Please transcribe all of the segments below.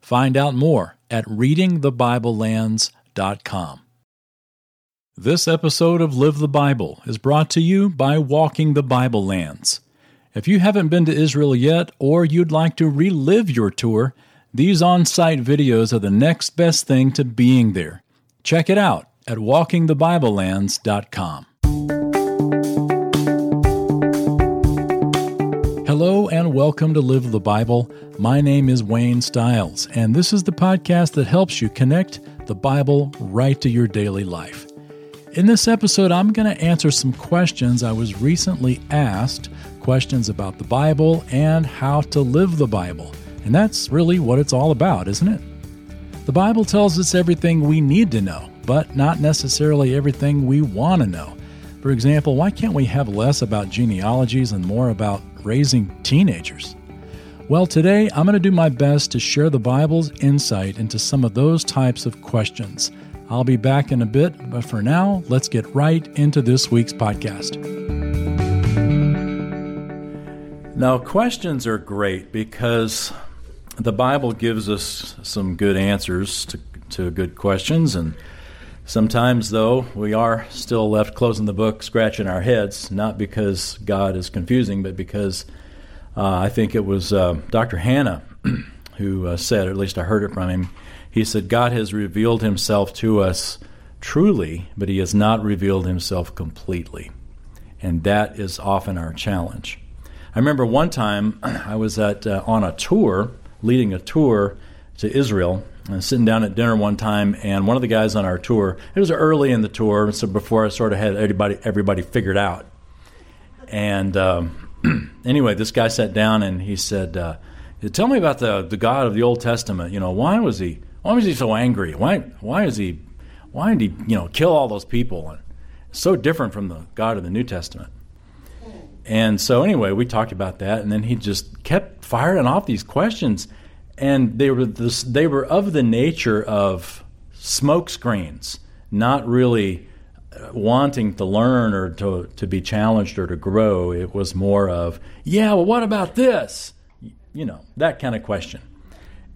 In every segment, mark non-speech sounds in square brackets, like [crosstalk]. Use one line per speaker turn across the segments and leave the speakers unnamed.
Find out more at readingthebiblelands.com. This episode of Live the Bible is brought to you by Walking the Bible Lands. If you haven't been to Israel yet, or you'd like to relive your tour, these on site videos are the next best thing to being there. Check it out at walkingthebiblelands.com. Hello and welcome to Live the Bible. My name is Wayne Stiles, and this is the podcast that helps you connect the Bible right to your daily life. In this episode, I'm going to answer some questions I was recently asked questions about the Bible and how to live the Bible. And that's really what it's all about, isn't it? The Bible tells us everything we need to know, but not necessarily everything we want to know. For example, why can't we have less about genealogies and more about raising teenagers? Well, today I'm going to do my best to share the Bible's insight into some of those types of questions. I'll be back in a bit, but for now, let's get right into this week's podcast. Now, questions are great because the Bible gives us some good answers to, to good questions, and sometimes, though, we are still left closing the book, scratching our heads, not because God is confusing, but because uh, I think it was uh, Dr. Hanna [clears throat] who uh, said, or at least I heard it from him. He said, God has revealed himself to us truly, but he has not revealed himself completely. And that is often our challenge. I remember one time [clears throat] I was at uh, on a tour, leading a tour to Israel, sitting down at dinner one time, and one of the guys on our tour. It was early in the tour, so before I sort of had everybody everybody figured out. And um, [clears throat] anyway, this guy sat down and he said, uh, "Tell me about the the God of the Old Testament. You know, why was he why was he so angry? Why why is he why did he you know kill all those people? And so different from the God of the New Testament." And so, anyway, we talked about that, and then he just kept firing off these questions, and they were this, they were of the nature of smoke screens, not really uh, wanting to learn or to to be challenged or to grow. It was more of, yeah, well, what about this? You know, that kind of question.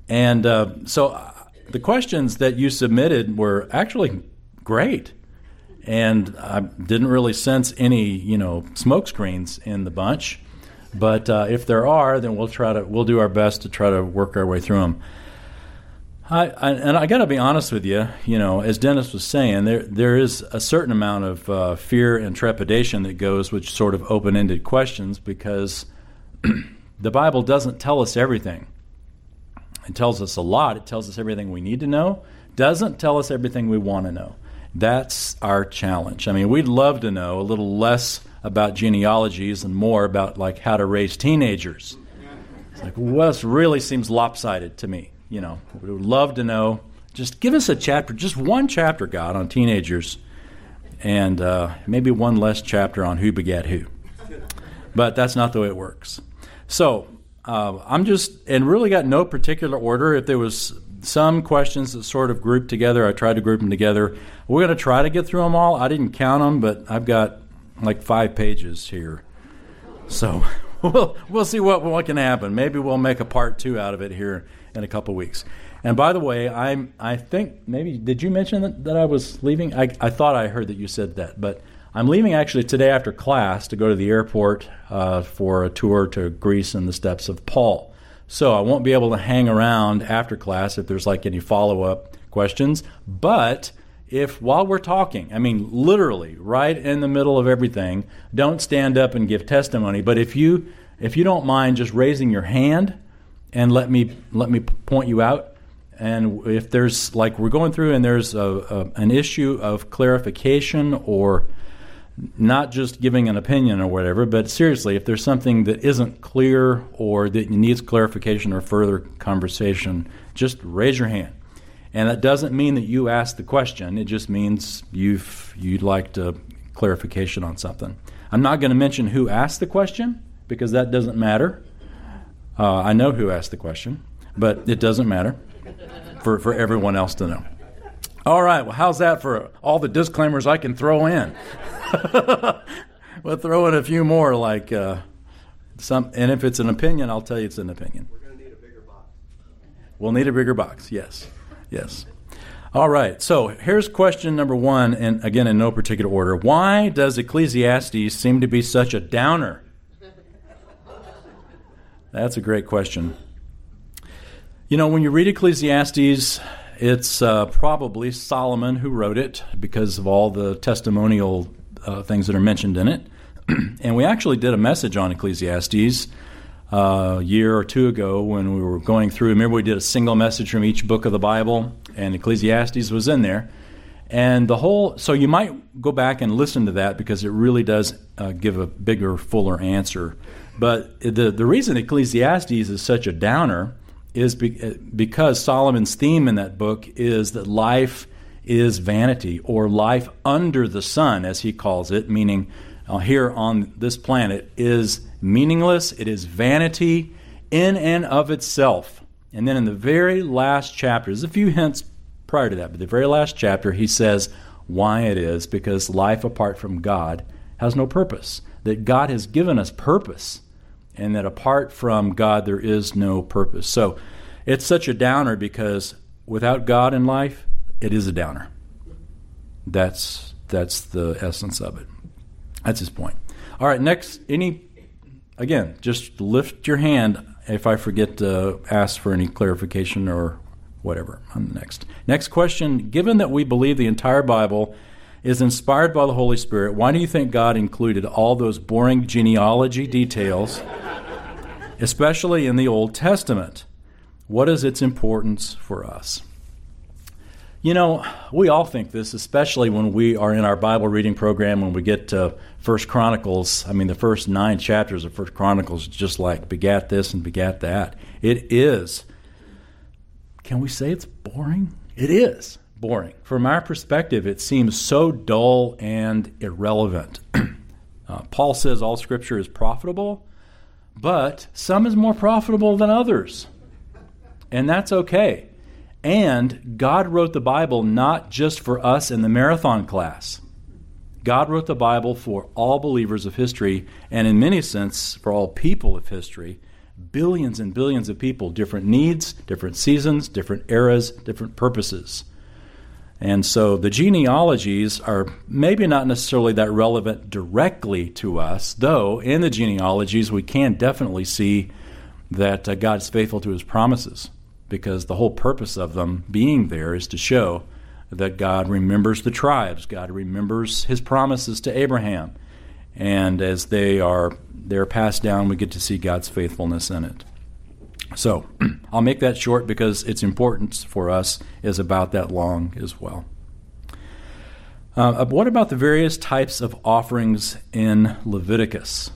And uh, so, uh, the questions that you submitted were actually great and I didn't really sense any, you know, smoke screens in the bunch. But uh, if there are, then we'll try to we'll do our best to try to work our way through them. I, I, and I got to be honest with you, you know, as Dennis was saying, there there is a certain amount of uh, fear and trepidation that goes with sort of open-ended questions because [clears throat] the Bible doesn't tell us everything. It tells us a lot. It tells us everything we need to know. Doesn't tell us everything we want to know. That's our challenge. I mean, we'd love to know a little less about genealogies and more about like how to raise teenagers. It's like, well, this really seems lopsided to me. You know, we would love to know. Just give us a chapter, just one chapter, God, on teenagers, and uh, maybe one less chapter on who begat who. But that's not the way it works. So uh, I'm just, and really got no particular order. If there was some questions that sort of grouped together. I tried to group them together. We're going to try to get through them all. I didn't count them, but I've got like five pages here. So [laughs] we'll, we'll see what, what can happen. Maybe we'll make a part two out of it here in a couple weeks. And by the way, I I think maybe did you mention that, that I was leaving? I, I thought I heard that you said that, but I'm leaving actually today after class to go to the airport uh, for a tour to Greece and the steps of Paul. So I won't be able to hang around after class if there's like any follow up questions. But if while we're talking, I mean literally right in the middle of everything, don't stand up and give testimony. But if you if you don't mind just raising your hand and let me let me point you out. And if there's like we're going through and there's a, a, an issue of clarification or not just giving an opinion or whatever, but seriously, if there's something that isn't clear or that needs clarification or further conversation, just raise your hand. And that doesn't mean that you ask the question. It just means you've you'd like to clarification on something. I'm not going to mention who asked the question because that doesn't matter. Uh, I know who asked the question, but it doesn't matter for, for everyone else to know. All right, well, how's that for all the disclaimers I can throw in? [laughs] we'll throw in a few more, like uh, some, and if it's an opinion, I'll tell you it's an opinion.
We're going to need a bigger box.
We'll need a bigger box, yes. Yes. All right, so here's question number one, and again, in no particular order. Why does Ecclesiastes seem to be such a downer? That's a great question. You know, when you read Ecclesiastes, it's uh, probably Solomon who wrote it because of all the testimonial uh, things that are mentioned in it. [clears throat] and we actually did a message on Ecclesiastes a year or two ago when we were going through. Remember, we did a single message from each book of the Bible, and Ecclesiastes was in there. And the whole, so you might go back and listen to that because it really does uh, give a bigger, fuller answer. But the, the reason Ecclesiastes is such a downer is be, uh, because Solomon's theme in that book is that life is vanity or life under the sun, as he calls it, meaning uh, here on this planet, is meaningless, it is vanity in and of itself. And then in the very last chapter, there's a few hints prior to that, but the very last chapter, he says why it is because life apart from God has no purpose. That God has given us purpose and that apart from God, there is no purpose. So it's such a downer because without God in life, it is a downer. That's that's the essence of it. That's his point. All right, next, any again, just lift your hand if I forget to ask for any clarification or whatever on the next. Next question Given that we believe the entire Bible is inspired by the Holy Spirit, why do you think God included all those boring genealogy details, especially in the Old Testament? What is its importance for us? You know, we all think this, especially when we are in our Bible reading program when we get to First Chronicles. I mean, the first nine chapters of First Chronicles just like begat this and begat that. It is. Can we say it's boring? It is boring. From our perspective, it seems so dull and irrelevant. [clears throat] uh, Paul says all Scripture is profitable, but some is more profitable than others. And that's okay. And God wrote the Bible not just for us in the marathon class. God wrote the Bible for all believers of history, and in many sense, for all people of history. Billions and billions of people, different needs, different seasons, different eras, different purposes. And so the genealogies are maybe not necessarily that relevant directly to us, though in the genealogies we can definitely see that uh, God's faithful to his promises because the whole purpose of them being there is to show that God remembers the tribes, God remembers his promises to Abraham. And as they are they're passed down, we get to see God's faithfulness in it. So, [clears throat] I'll make that short because its importance for us is about that long as well. Uh, what about the various types of offerings in Leviticus?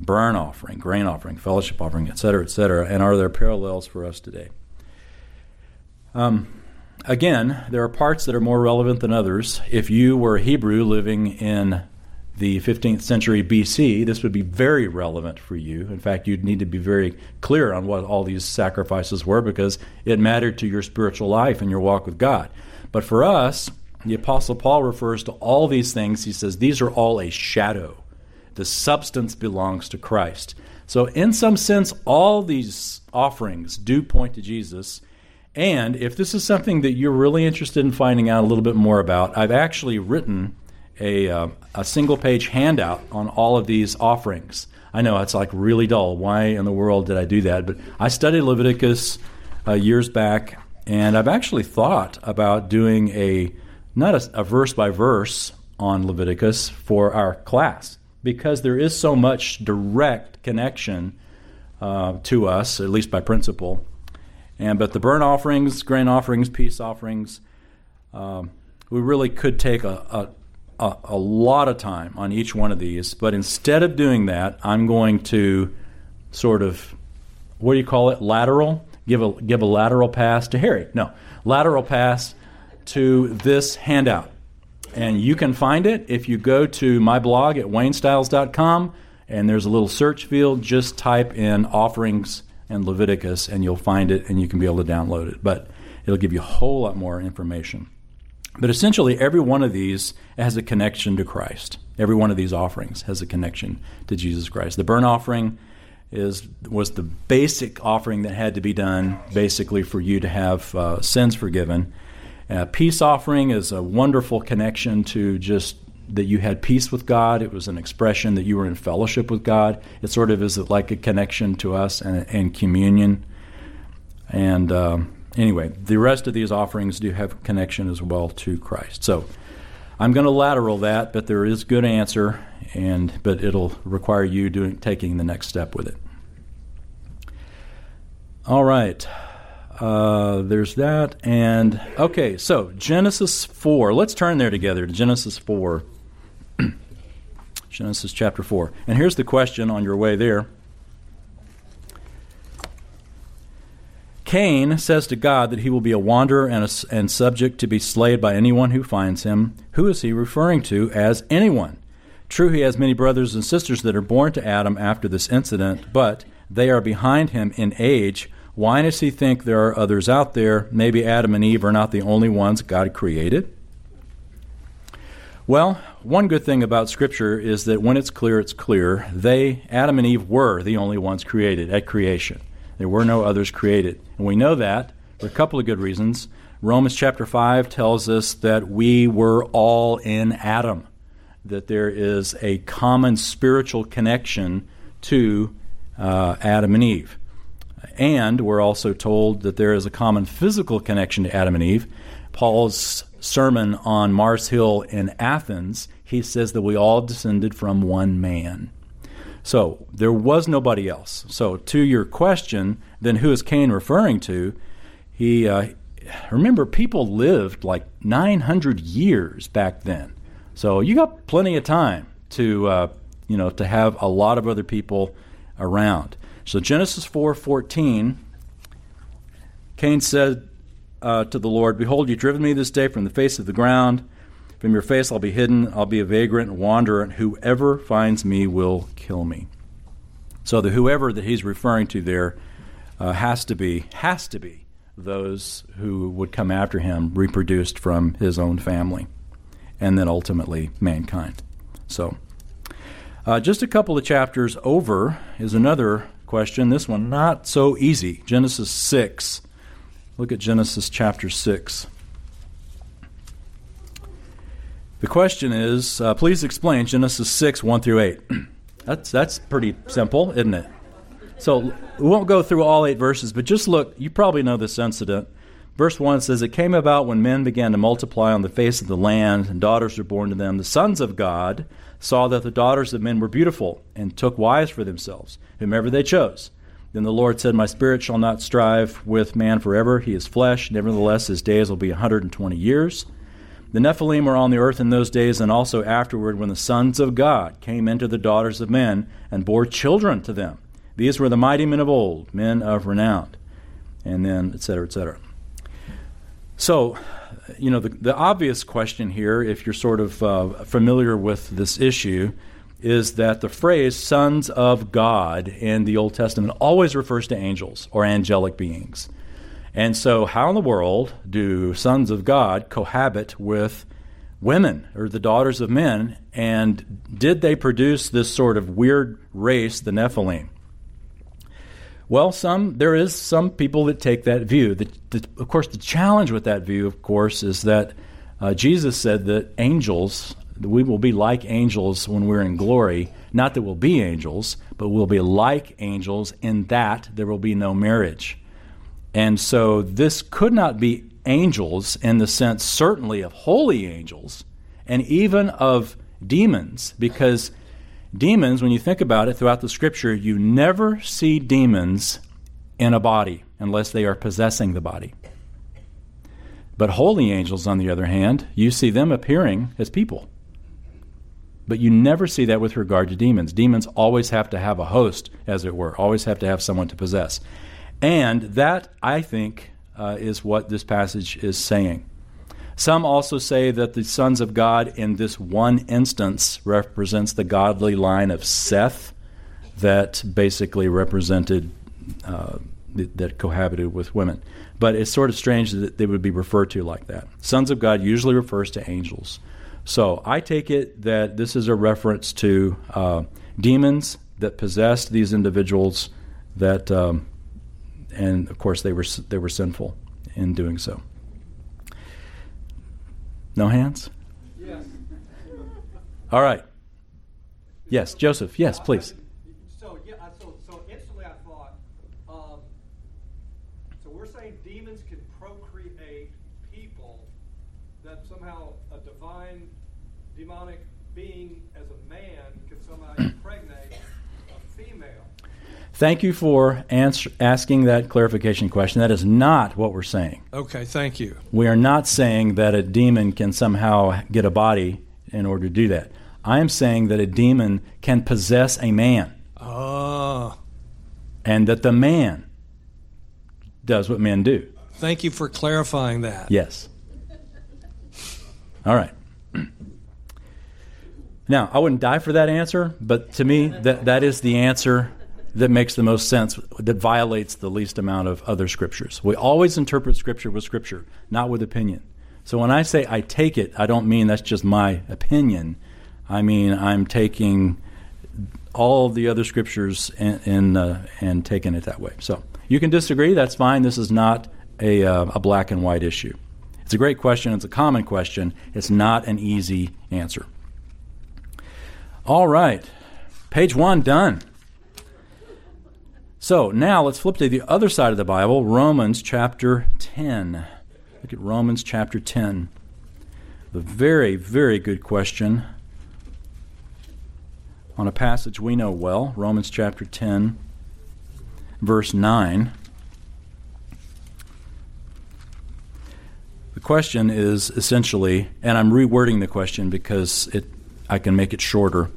Burn offering, grain offering, fellowship offering, etc., etc., and are there parallels for us today? Um, again, there are parts that are more relevant than others. If you were a Hebrew living in the 15th century BC, this would be very relevant for you. In fact, you'd need to be very clear on what all these sacrifices were because it mattered to your spiritual life and your walk with God. But for us, the Apostle Paul refers to all these things. He says these are all a shadow. The substance belongs to Christ. So, in some sense, all these offerings do point to Jesus and if this is something that you're really interested in finding out a little bit more about, I've actually written a, uh, a single page handout on all of these offerings. I know it's like really dull. Why in the world did I do that? But I studied Leviticus uh, years back, and I've actually thought about doing a not a, a verse by verse on Leviticus for our class because there is so much direct connection uh, to us, at least by principle, and but the burnt offerings, grain offerings, peace offerings, um, we really could take a, a, a, a lot of time on each one of these, but instead of doing that, I'm going to sort of, what do you call it, lateral? Give a, give a lateral pass to Harry. No, lateral pass to this handout. And you can find it if you go to my blog at waynestiles.com and there's a little search field. Just type in offerings and Leviticus and you'll find it and you can be able to download it. But it'll give you a whole lot more information. But essentially, every one of these has a connection to Christ. Every one of these offerings has a connection to Jesus Christ. The burnt offering is was the basic offering that had to be done, basically for you to have uh, sins forgiven. Uh, peace offering is a wonderful connection to just that you had peace with God. It was an expression that you were in fellowship with God. It sort of is like a connection to us and, and communion. And um, anyway, the rest of these offerings do have connection as well to Christ. So I'm going to lateral that, but there is good answer, and but it'll require you doing taking the next step with it. All right. Uh, there's that. And okay, so Genesis 4. Let's turn there together to Genesis 4. Genesis chapter 4. And here's the question on your way there. Cain says to God that he will be a wanderer and, a, and subject to be slayed by anyone who finds him. Who is he referring to as anyone? True, he has many brothers and sisters that are born to Adam after this incident, but they are behind him in age. Why does he think there are others out there? Maybe Adam and Eve are not the only ones God created? Well, one good thing about Scripture is that when it's clear, it's clear. They, Adam and Eve, were the only ones created at creation. There were no others created. And we know that for a couple of good reasons. Romans chapter 5 tells us that we were all in Adam, that there is a common spiritual connection to uh, Adam and Eve. And we're also told that there is a common physical connection to Adam and Eve. Paul's sermon on Mars Hill in Athens, he says that we all descended from one man. So there was nobody else. So to your question, then who is Cain referring to? He uh, remember people lived like 900 years back then. So you got plenty of time to uh, you know to have a lot of other people around. So Genesis 4:14, Cain said uh, to the Lord, "Behold, you've driven me this day from the face of the ground." From your face I'll be hidden, I'll be a vagrant and wanderer, and whoever finds me will kill me. So the whoever that he's referring to there uh, has to be has to be those who would come after him reproduced from his own family, and then ultimately mankind. So uh, just a couple of chapters over is another question. This one not so easy. Genesis six. Look at Genesis chapter six. The question is, uh, please explain Genesis 6, 1 through 8. [clears throat] that's, that's pretty simple, isn't it? So we won't go through all eight verses, but just look. You probably know this incident. Verse 1 says, It came about when men began to multiply on the face of the land, and daughters were born to them. The sons of God saw that the daughters of men were beautiful, and took wives for themselves, whomever they chose. Then the Lord said, My spirit shall not strive with man forever. He is flesh. Nevertheless, his days will be a 120 years. The Nephilim were on the earth in those days and also afterward when the sons of God came into the daughters of men and bore children to them. These were the mighty men of old, men of renown. And then, etc., etc. So, you know, the, the obvious question here, if you're sort of uh, familiar with this issue, is that the phrase sons of God in the Old Testament always refers to angels or angelic beings. And so, how in the world do sons of God cohabit with women or the daughters of men? And did they produce this sort of weird race, the Nephilim? Well, some there is some people that take that view. The, the, of course, the challenge with that view, of course, is that uh, Jesus said that angels, we will be like angels when we're in glory. Not that we'll be angels, but we'll be like angels in that there will be no marriage. And so this could not be angels in the sense, certainly, of holy angels and even of demons, because demons, when you think about it throughout the scripture, you never see demons in a body unless they are possessing the body. But holy angels, on the other hand, you see them appearing as people. But you never see that with regard to demons. Demons always have to have a host, as it were, always have to have someone to possess. And that, I think, uh, is what this passage is saying. Some also say that the sons of God in this one instance represents the godly line of Seth that basically represented, uh, that cohabited with women. But it's sort of strange that they would be referred to like that. Sons of God usually refers to angels. So I take it that this is a reference to uh, demons that possessed these individuals that, um, and of course they were they were sinful in doing so. No hands?
Yes.
All right. Yes, Joseph. Yes, please.
So yeah, so so instantly I thought, um, so we're saying demons can procreate people that somehow a divine demonic being as a man can somehow [coughs] impregnate a female.
Thank you for answer, asking that clarification question. That is not what we're saying.
Okay, thank you.
We are not saying that a demon can somehow get a body in order to do that. I am saying that a demon can possess a man
Ah,
and that the man does what men do.
thank you for clarifying that.
Yes. All right. Now, I wouldn't die for that answer, but to me, that, that is the answer that makes the most sense, that violates the least amount of other scriptures. We always interpret scripture with scripture, not with opinion. So when I say I take it, I don't mean that's just my opinion. I mean I'm taking all the other scriptures and and, uh, and taking it that way. So you can disagree. That's fine. This is not a, uh, a black and white issue. It's a great question. It's a common question. It's not an easy answer. All right, page one done. So now let's flip to the other side of the Bible, Romans chapter 10. Look at Romans chapter 10. The very, very good question on a passage we know well, Romans chapter 10, verse 9. The question is essentially, and I'm rewording the question because it, I can make it shorter.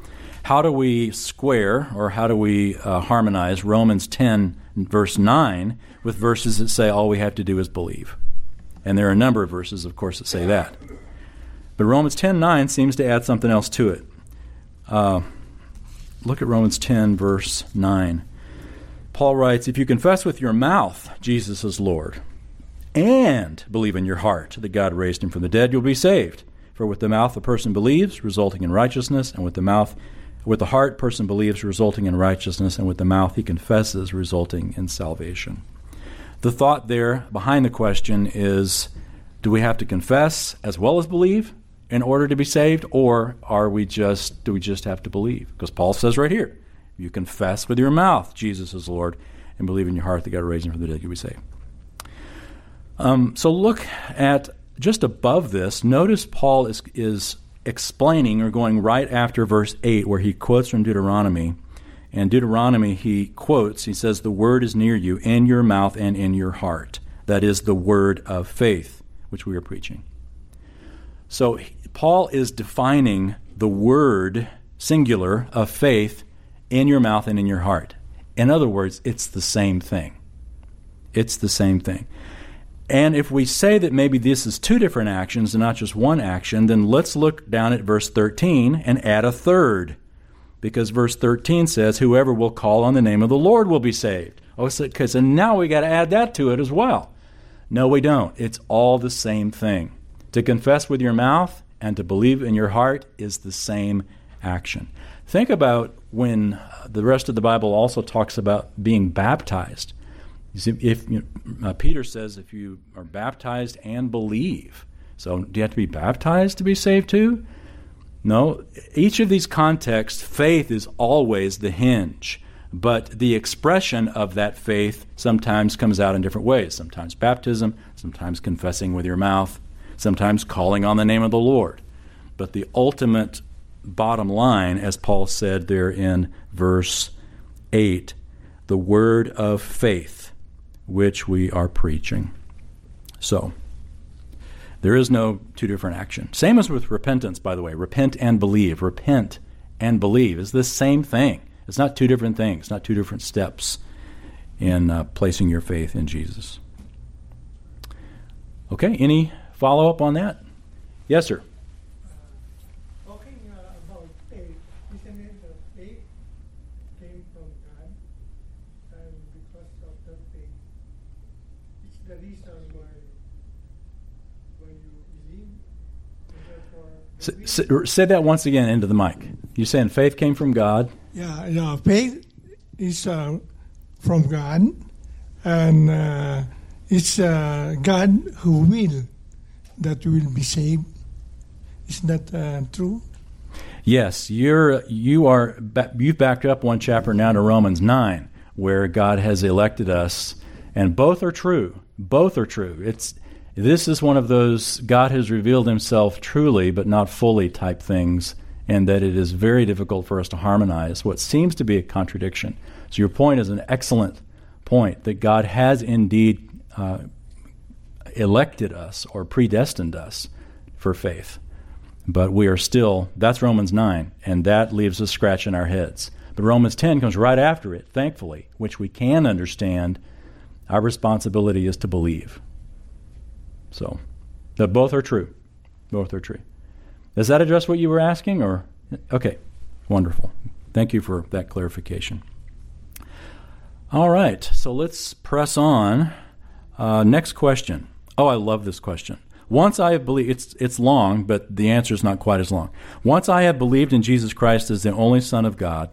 How do we square or how do we uh, harmonize Romans 10, verse 9, with verses that say all we have to do is believe? And there are a number of verses, of course, that say that. But Romans 10, 9 seems to add something else to it. Uh, look at Romans 10, verse 9. Paul writes, If you confess with your mouth Jesus is Lord, and believe in your heart that God raised him from the dead, you'll be saved. For with the mouth a person believes, resulting in righteousness, and with the mouth with the heart person believes, resulting in righteousness, and with the mouth he confesses, resulting in salvation. The thought there behind the question is do we have to confess as well as believe in order to be saved, or are we just do we just have to believe? Because Paul says right here, you confess with your mouth Jesus is Lord, and believe in your heart that God raised him from the dead, you'll be saved. Um, so look at just above this. Notice Paul is is explaining or going right after verse eight, where he quotes from Deuteronomy. And Deuteronomy, he quotes, he says, The word is near you, in your mouth and in your heart. That is the word of faith, which we are preaching. So Paul is defining the word, singular, of faith in your mouth and in your heart. In other words, it's the same thing. It's the same thing. And if we say that maybe this is two different actions and not just one action, then let's look down at verse 13 and add a third. Because verse 13 says, Whoever will call on the name of the Lord will be saved. Oh, so, so now we got to add that to it as well. No, we don't. It's all the same thing. To confess with your mouth and to believe in your heart is the same action. Think about when the rest of the Bible also talks about being baptized. If you know, uh, Peter says, if you are baptized and believe, so do you have to be baptized to be saved too? No. Each of these contexts, faith is always the hinge, but the expression of that faith sometimes comes out in different ways. Sometimes baptism, sometimes confessing with your mouth, sometimes calling on the name of the Lord. But the ultimate bottom line, as Paul said there in verse 8, the word of faith which we are preaching. So, There is no two different action. Same as with repentance, by the way. Repent and believe. Repent and believe is the same thing. It's not two different things, not two different steps in uh, placing your faith in Jesus. Okay, any follow up on that? Yes, sir.
Uh, talking uh, about faith, isn't it that faith came from God? And because of that faith, it's the reason why when you believe, and therefore. the
S- s- say that once again into the mic. You're saying faith came from God.
Yeah, yeah. Faith is uh, from God, and uh, it's uh, God who will that we will be saved. Isn't that uh, true?
Yes, you're you are you've backed up one chapter now to Romans nine, where God has elected us, and both are true. Both are true. It's this is one of those God has revealed Himself truly, but not fully type things, and that it is very difficult for us to harmonize what seems to be a contradiction. So your point is an excellent point that God has indeed uh, elected us or predestined us for faith. But we are still that's romans 9 and that leaves us scratching our heads. But romans 10 comes right after it thankfully which we can understand our responsibility is to believe so that both are true. Both are true. Does that address what you were asking or? Okay. Wonderful. Thank you for that clarification. All right. So let's press on. Uh, next question. Oh i love this question. Once I have believed, it's, it's long, but the answer is not quite as long. Once I have believed in Jesus Christ as the only Son of God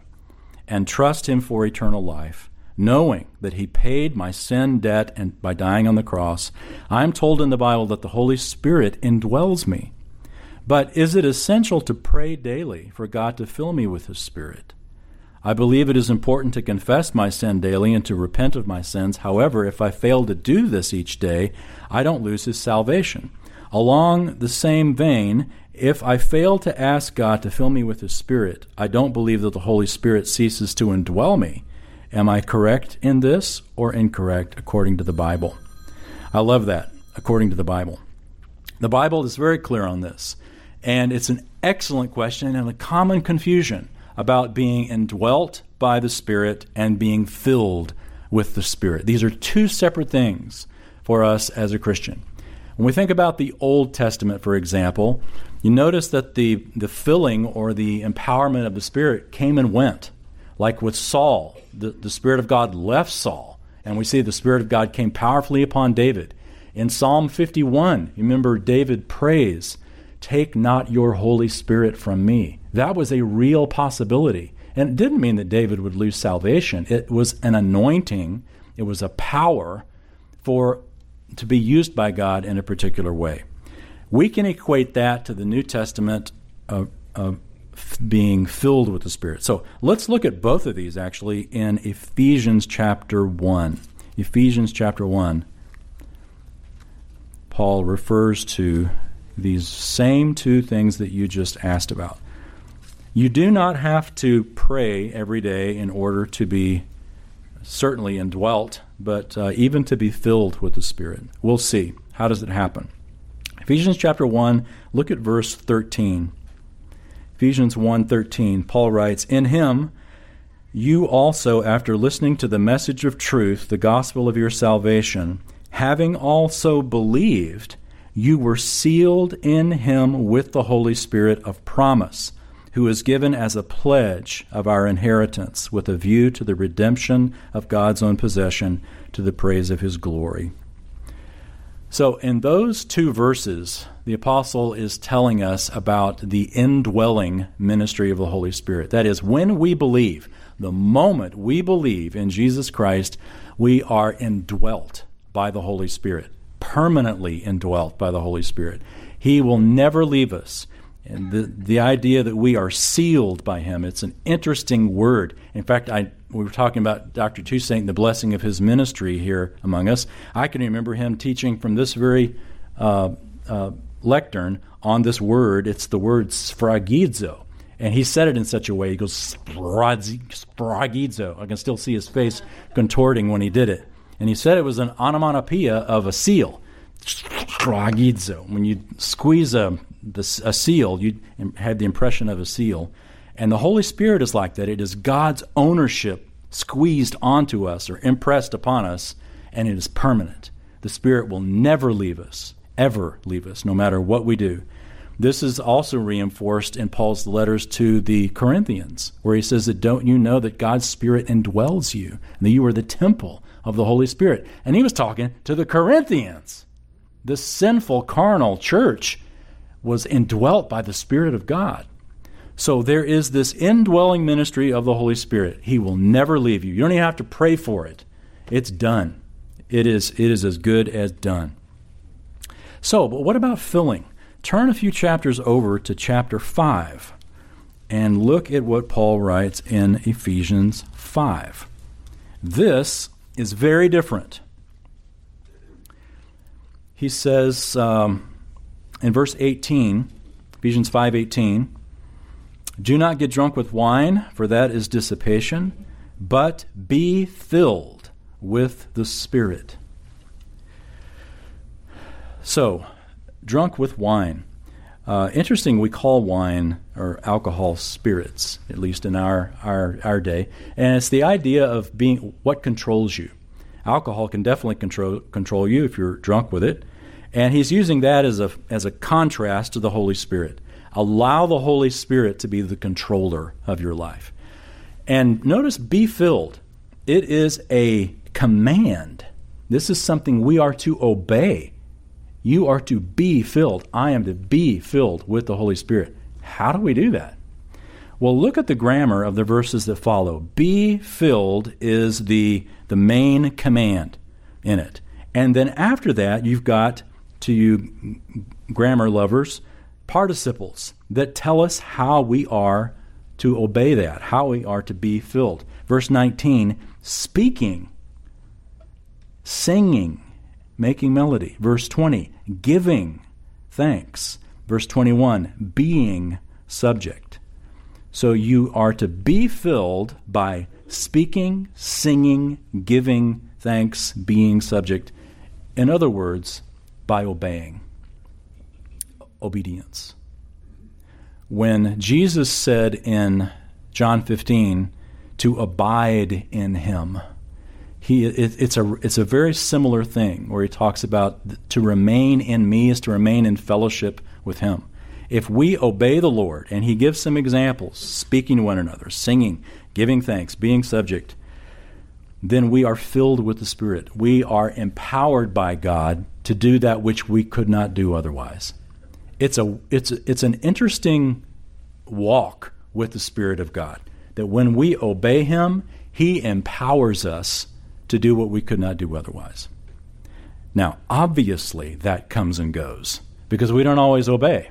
and trust Him for eternal life, knowing that He paid my sin debt and by dying on the cross, I am told in the Bible that the Holy Spirit indwells me. But is it essential to pray daily for God to fill me with His Spirit? I believe it is important to confess my sin daily and to repent of my sins. However, if I fail to do this each day, I don't lose His salvation. Along the same vein, if I fail to ask God to fill me with His Spirit, I don't believe that the Holy Spirit ceases to indwell me. Am I correct in this or incorrect according to the Bible? I love that, according to the Bible. The Bible is very clear on this, and it's an excellent question and a common confusion about being indwelt by the Spirit and being filled with the Spirit. These are two separate things for us as a Christian. When we think about the Old Testament, for example, you notice that the, the filling or the empowerment of the Spirit came and went. Like with Saul, the, the Spirit of God left Saul, and we see the Spirit of God came powerfully upon David. In Psalm 51, you remember David prays, Take not your Holy Spirit from me. That was a real possibility. And it didn't mean that David would lose salvation, it was an anointing, it was a power for to be used by God in a particular way. We can equate that to the New Testament of, of being filled with the Spirit. So let's look at both of these actually in Ephesians chapter 1. Ephesians chapter 1. Paul refers to these same two things that you just asked about. You do not have to pray every day in order to be certainly indwelt, but uh, even to be filled with the Spirit. We'll see. How does it happen? Ephesians chapter 1, look at verse 13. Ephesians 1:13, Paul writes, "In him you also after listening to the message of truth, the gospel of your salvation, having also believed, you were sealed in him with the Holy Spirit of promise." who is given as a pledge of our inheritance with a view to the redemption of God's own possession to the praise of his glory. So, in those two verses, the apostle is telling us about the indwelling ministry of the Holy Spirit. That is, when we believe, the moment we believe in Jesus Christ, we are indwelt by the Holy Spirit, permanently indwelt by the Holy Spirit. He will never leave us. And the, the idea that we are sealed by him, it's an interesting word. In fact, I, we were talking about Dr. Toussaint, and the blessing of his ministry here among us. I can remember him teaching from this very uh, uh, lectern on this word. It's the word sphragizo. And he said it in such a way, he goes, sphragizo. I can still see his face contorting when he did it. And he said it was an onomatopoeia of a seal. sphragizo. When you squeeze a, a seal, you have the impression of a seal. And the Holy Spirit is like that. It is God's ownership squeezed onto us or impressed upon us, and it is permanent. The Spirit will never leave us, ever leave us, no matter what we do. This is also reinforced in Paul's letters to the Corinthians, where he says that don't you know that God's Spirit indwells you, and that you are the temple of the Holy Spirit. And he was talking to the Corinthians. The sinful, carnal church was indwelt by the Spirit of God. So there is this indwelling ministry of the Holy Spirit. He will never leave you. You don't even have to pray for it. It's done. It is, it is as good as done. So, but what about filling? Turn a few chapters over to chapter 5 and look at what Paul writes in Ephesians 5. This is very different. He says um, in verse 18, Ephesians 5:18, "Do not get drunk with wine, for that is dissipation, but be filled with the Spirit." So, drunk with wine. Uh, interesting, we call wine or alcohol spirits, at least in our, our, our day. And it's the idea of being what controls you. Alcohol can definitely control, control you if you're drunk with it. And he's using that as a, as a contrast to the Holy Spirit. Allow the Holy Spirit to be the controller of your life. And notice, be filled. It is a command. This is something we are to obey. You are to be filled. I am to be filled with the Holy Spirit. How do we do that? Well, look at the grammar of the verses that follow. Be filled is the, the main command in it. And then after that, you've got, to you grammar lovers, participles that tell us how we are to obey that, how we are to be filled. Verse 19, speaking, singing, making melody. Verse 20, giving thanks. Verse 21, being subject. So you are to be filled by speaking, singing, giving thanks, being subject. In other words, by obeying. Obedience. When Jesus said in John 15 to abide in him, he it, it's a it's a very similar thing where he talks about to remain in me is to remain in fellowship with him. If we obey the Lord, and he gives some examples, speaking to one another, singing, giving thanks, being subject, then we are filled with the Spirit. We are empowered by God to do that which we could not do otherwise. It's a it's it's an interesting walk with the Spirit of God. That when we obey him, he empowers us to do what we could not do otherwise. Now, obviously, that comes and goes because we don't always obey.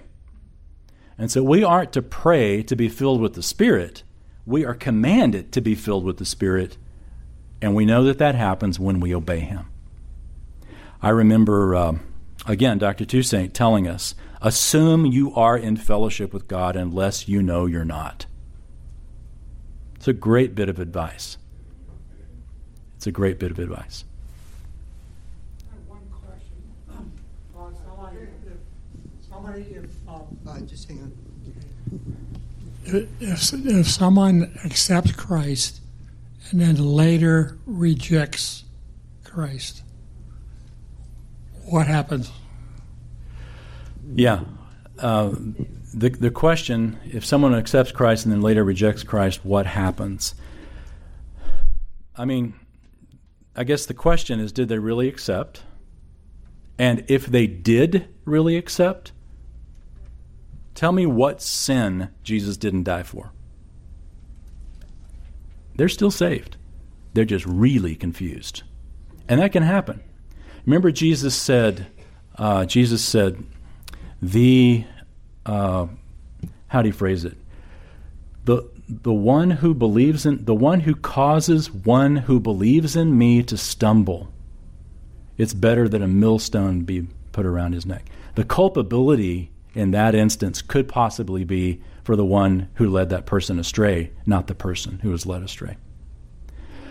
And so we aren't to pray to be filled with the Spirit. We are commanded to be filled with the Spirit, and we know that that happens when we obey Him. I remember, uh, again, Dr. Toussaint telling us assume you are in fellowship with God unless you know you're not. It's a great bit of advice. It's a great bit of advice.
One. Uh, somebody, if, somebody, if, uh,
Uh, just hang on.
if, if someone accepts Christ and then later rejects Christ, what happens?
Yeah. Uh, the, the question if someone accepts Christ and then later rejects Christ, what happens? I mean, I guess the question is did they really accept? And if they did really accept, tell me what sin Jesus didn't die for. They're still saved. They're just really confused. And that can happen. Remember, Jesus said, uh, Jesus said, the, uh, how do you phrase it? The, the one who believes in the one who causes one who believes in me to stumble it's better that a millstone be put around his neck the culpability in that instance could possibly be for the one who led that person astray not the person who was led astray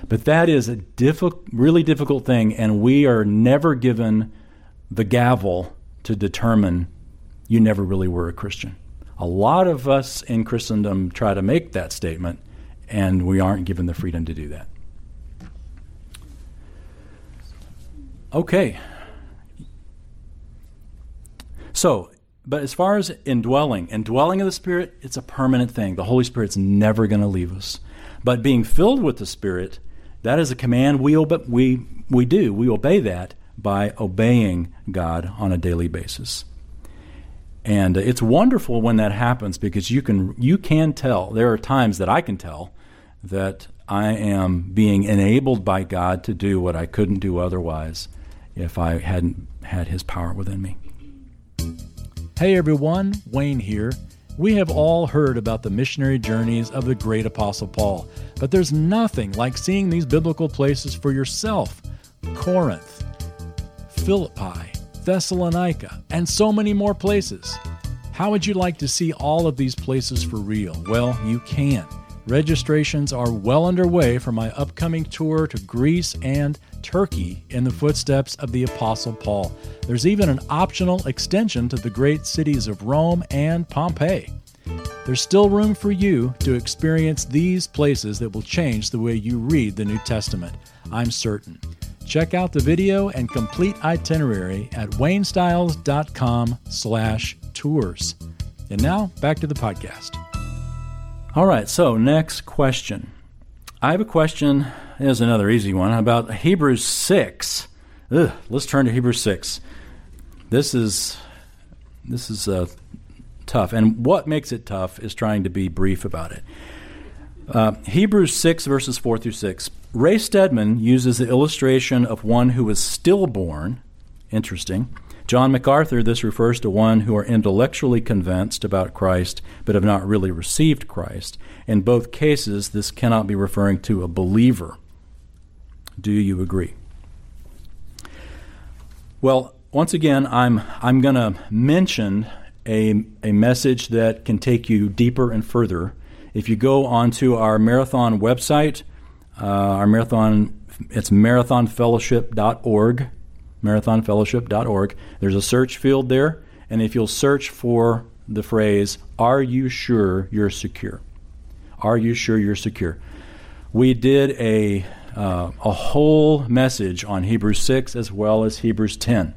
but that is a difficult really difficult thing and we are never given the gavel to determine you never really were a Christian. A lot of us in Christendom try to make that statement, and we aren't given the freedom to do that. Okay. So, but as far as indwelling, indwelling of the Spirit, it's a permanent thing. The Holy Spirit's never going to leave us. But being filled with the Spirit, that is a command we, obe- we, we do. We obey that by obeying God on a daily basis. And uh, it's wonderful when that happens because you can you can tell. There are times that I can tell that I am being enabled by God to do what I couldn't do otherwise if I hadn't had his power within me.
Hey everyone, Wayne here. We have all heard about the missionary journeys of the great Apostle Paul, but there's nothing like seeing these biblical places for yourself. Corinth, Philippi, Thessalonica, and so many more places. How would you like to see all of these places for real? Well, you can. Registrations are well underway for my upcoming tour to Greece and Turkey in the footsteps of the Apostle Paul. There's even an optional extension to the great cities of Rome and Pompeii. There's still room for you to experience these places that will change the way you read the New Testament. I'm certain. Check out the video and complete itinerary at waynestiles.com slash tours. And now, back to the podcast.
All right, so next question. I have a question, here's another easy one, about Hebrews 6. Ugh, let's turn to Hebrews 6. This is this is uh, tough, and what makes it tough is trying to be brief about it. Uh, Hebrews 6, verses 4 through 6. Ray Stedman uses the illustration of one who is stillborn. Interesting. John MacArthur, this refers to one who are intellectually convinced about Christ but have not really received Christ. In both cases, this cannot be referring to a believer. Do you agree? Well, once again, I'm, I'm going to mention a, a message that can take you deeper and further. If you go onto our marathon website, uh, our marathon, it's marathonfellowship.org, marathonfellowship.org. There's a search field there, and if you'll search for the phrase, Are you sure you're secure? Are you sure you're secure? We did a, uh, a whole message on Hebrews 6 as well as Hebrews 10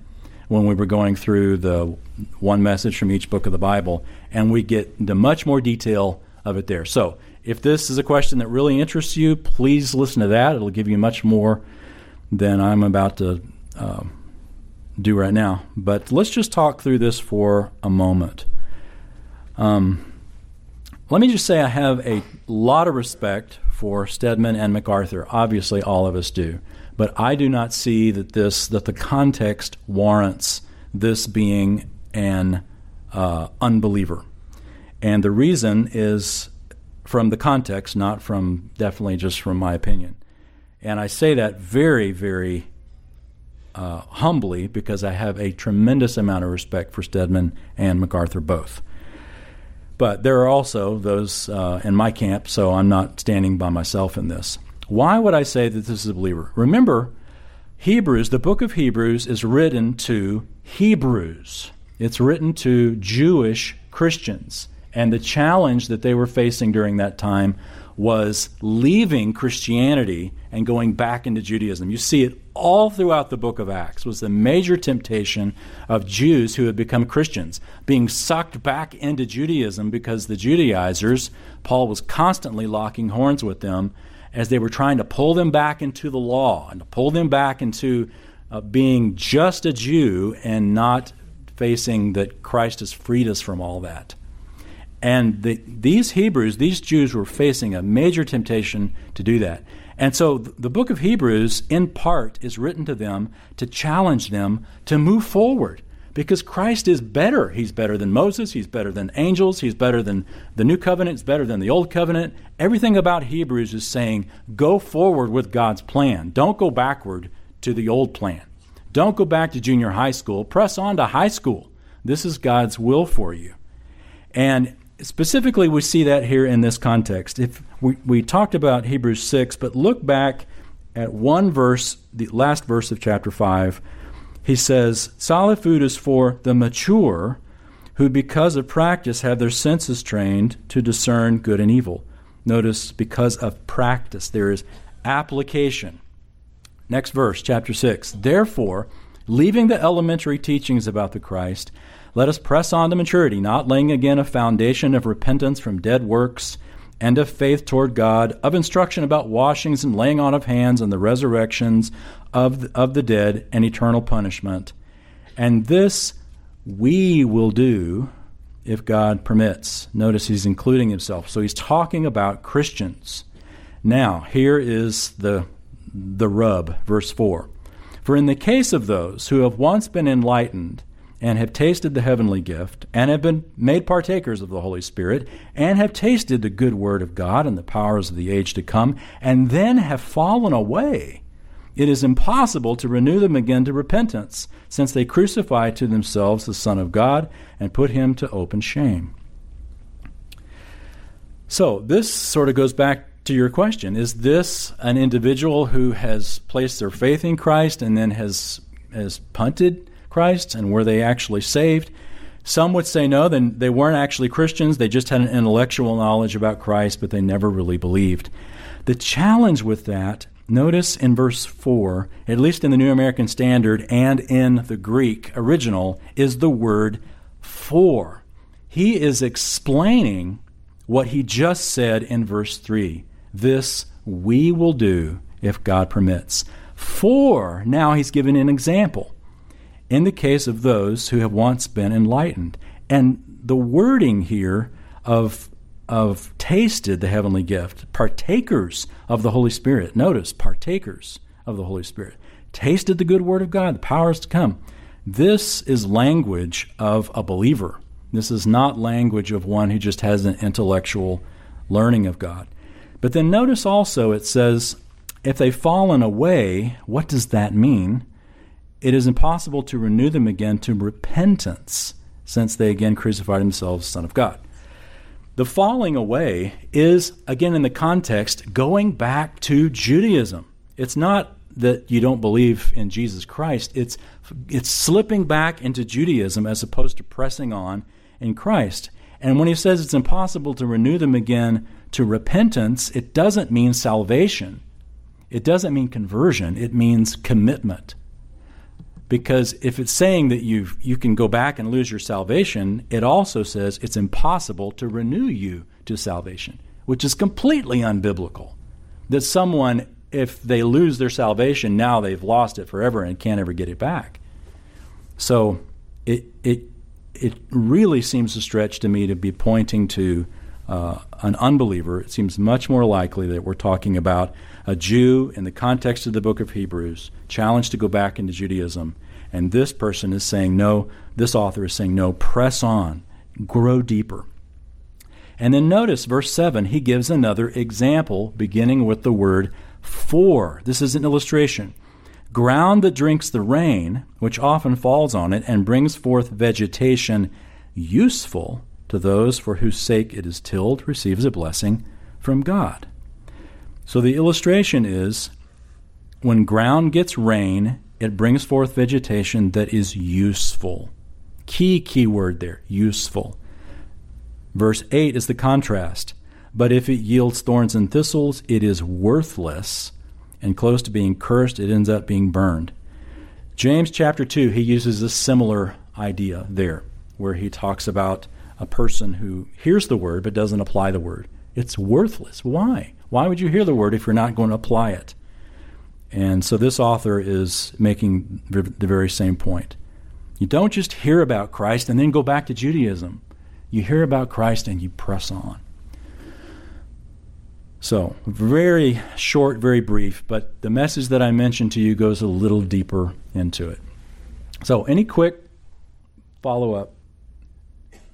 when we were going through the one message from each book of the Bible, and we get into much more detail of it there. So, if this is a question that really interests you, please listen to that. It'll give you much more than I'm about to uh, do right now. But let's just talk through this for a moment. Um, let me just say I have a lot of respect for Stedman and MacArthur. Obviously, all of us do. But I do not see that this that the context warrants this being an uh, unbeliever. And the reason is from the context, not from definitely just from my opinion. And I say that very, very uh, humbly because I have a tremendous amount of respect for Stedman and MacArthur both. But there are also those uh, in my camp, so I'm not standing by myself in this. Why would I say that this is a believer? Remember, Hebrews, the book of Hebrews, is written to Hebrews. It's written to Jewish Christians. And the challenge that they were facing during that time was leaving Christianity and going back into Judaism. You see it all throughout the book of Acts was the major temptation of Jews who had become Christians, being sucked back into Judaism because the Judaizers, Paul was constantly locking horns with them as they were trying to pull them back into the law and to pull them back into uh, being just a Jew and not facing that Christ has freed us from all that. And the, these Hebrews, these Jews were facing a major temptation to do that. And so the book of Hebrews, in part, is written to them to challenge them to move forward because Christ is better. He's better than Moses, he's better than angels, he's better than the new covenant, he's better than the old covenant. Everything about Hebrews is saying go forward with God's plan. Don't go backward to the old plan. Don't go back to junior high school. Press on to high school. This is God's will for you. And specifically, we see that here in this context. If we, we talked about Hebrews 6, but look back at one verse, the last verse of chapter 5, He says, Solid food is for the mature, who because of practice have their senses trained to discern good and evil. Notice, because of practice, there is application. Next verse, chapter 6. Therefore, leaving the elementary teachings about the Christ, let us press on to maturity, not laying again a foundation of repentance from dead works and of faith toward God, of instruction about washings and laying on of hands and the resurrections of the, of the dead and eternal punishment. And this we will do if God permits. Notice he's including himself. So he's talking about Christians. Now, here is the, the rub, verse 4. For in the case of those who have once been enlightened, and have tasted the heavenly gift, and have been made partakers of the Holy Spirit, and have tasted the good word of God and the powers of the age to come, and then have fallen away, it is impossible to renew them again to repentance, since they crucify to themselves the Son of God and put him to open shame. So, this sort of goes back to your question. Is this an individual who has placed their faith in Christ and then has, has punted? Christ and were they actually saved? Some would say no, then they weren't actually Christians. They just had an intellectual knowledge about Christ, but they never really believed. The challenge with that, notice in verse 4, at least in the New American Standard and in the Greek original, is the word for. He is explaining what he just said in verse 3. This we will do if God permits. For, now he's given an example in the case of those who have once been enlightened. And the wording here of of tasted the heavenly gift, partakers of the Holy Spirit. Notice, partakers of the Holy Spirit. Tasted the good word of God, the powers to come. This is language of a believer. This is not language of one who just has an intellectual learning of God. But then notice also it says, if they've fallen away, what does that mean? It is impossible to renew them again to repentance, since they again crucified themselves, Son of God. The falling away is, again, in the context, going back to Judaism. It's not that you don't believe in Jesus Christ, it's, it's slipping back into Judaism as opposed to pressing on in Christ. And when he says it's impossible to renew them again to repentance, it doesn't mean salvation. It doesn't mean conversion. It means commitment. Because if it's saying that you you can go back and lose your salvation, it also says it's impossible to renew you to salvation, which is completely unbiblical. That someone, if they lose their salvation, now they've lost it forever and can't ever get it back. So it it it really seems a stretch to me to be pointing to uh, an unbeliever. It seems much more likely that we're talking about a Jew in the context of the book of Hebrews, challenged to go back into Judaism. And this person is saying, no, this author is saying, no, press on, grow deeper. And then notice verse 7, he gives another example beginning with the word for. This is an illustration. Ground that drinks the rain, which often falls on it, and brings forth vegetation useful to those for whose sake it is tilled, receives a blessing from God. So the illustration is when ground gets rain, it brings forth vegetation that is useful. Key keyword there, useful. Verse 8 is the contrast. But if it yields thorns and thistles, it is worthless, and close to being cursed, it ends up being burned. James chapter 2, he uses a similar idea there, where he talks about a person who hears the word but doesn't apply the word. It's worthless. Why? Why would you hear the word if you're not going to apply it? And so this author is making the very same point. You don't just hear about Christ and then go back to Judaism. You hear about Christ and you press on. So, very short, very brief, but the message that I mentioned to you goes a little deeper into it. So, any quick follow up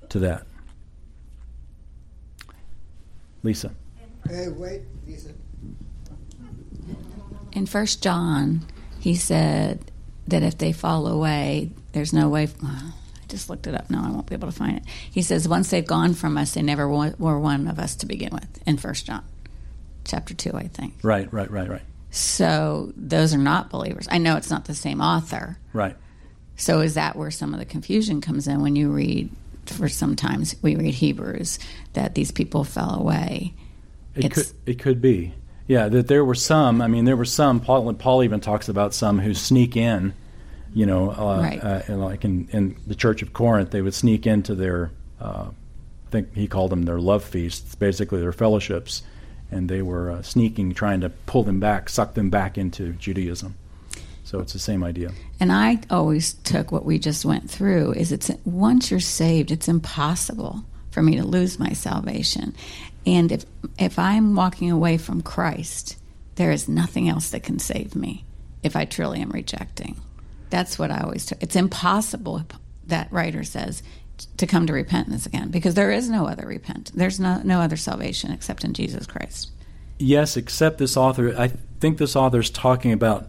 to that? Lisa.
Hey, wait, Lisa.
In First John, he said that if they fall away, there's no way. I just looked it up. No, I won't be able to find it. He says once they've gone from us, they never were one of us to begin with. In First John, chapter two, I think.
Right, right, right, right.
So those are not believers. I know it's not the same author.
Right.
So is that where some of the confusion comes in when you read? For sometimes we read Hebrews that these people fell away.
It
It's-
could it could be. Yeah, that there were some. I mean, there were some. Paul, Paul even talks about some who sneak in. You know, uh,
Right.
uh, and like in, in the Church of Corinth, they would sneak into their. Uh, I think he called them their love feasts, basically their fellowships, and they were uh, sneaking, trying to pull them back, suck them back into Judaism. So it's the same idea.
And I always took what we just went through is it's once you're saved, it's impossible for me to lose my salvation. And if if I'm walking away from Christ, there is nothing else that can save me if I truly am rejecting. That's what I always took. It's impossible that writer says to come to repentance again because there is no other repent. There's no no other salvation except in Jesus Christ.
Yes, except this author. I think this author is talking about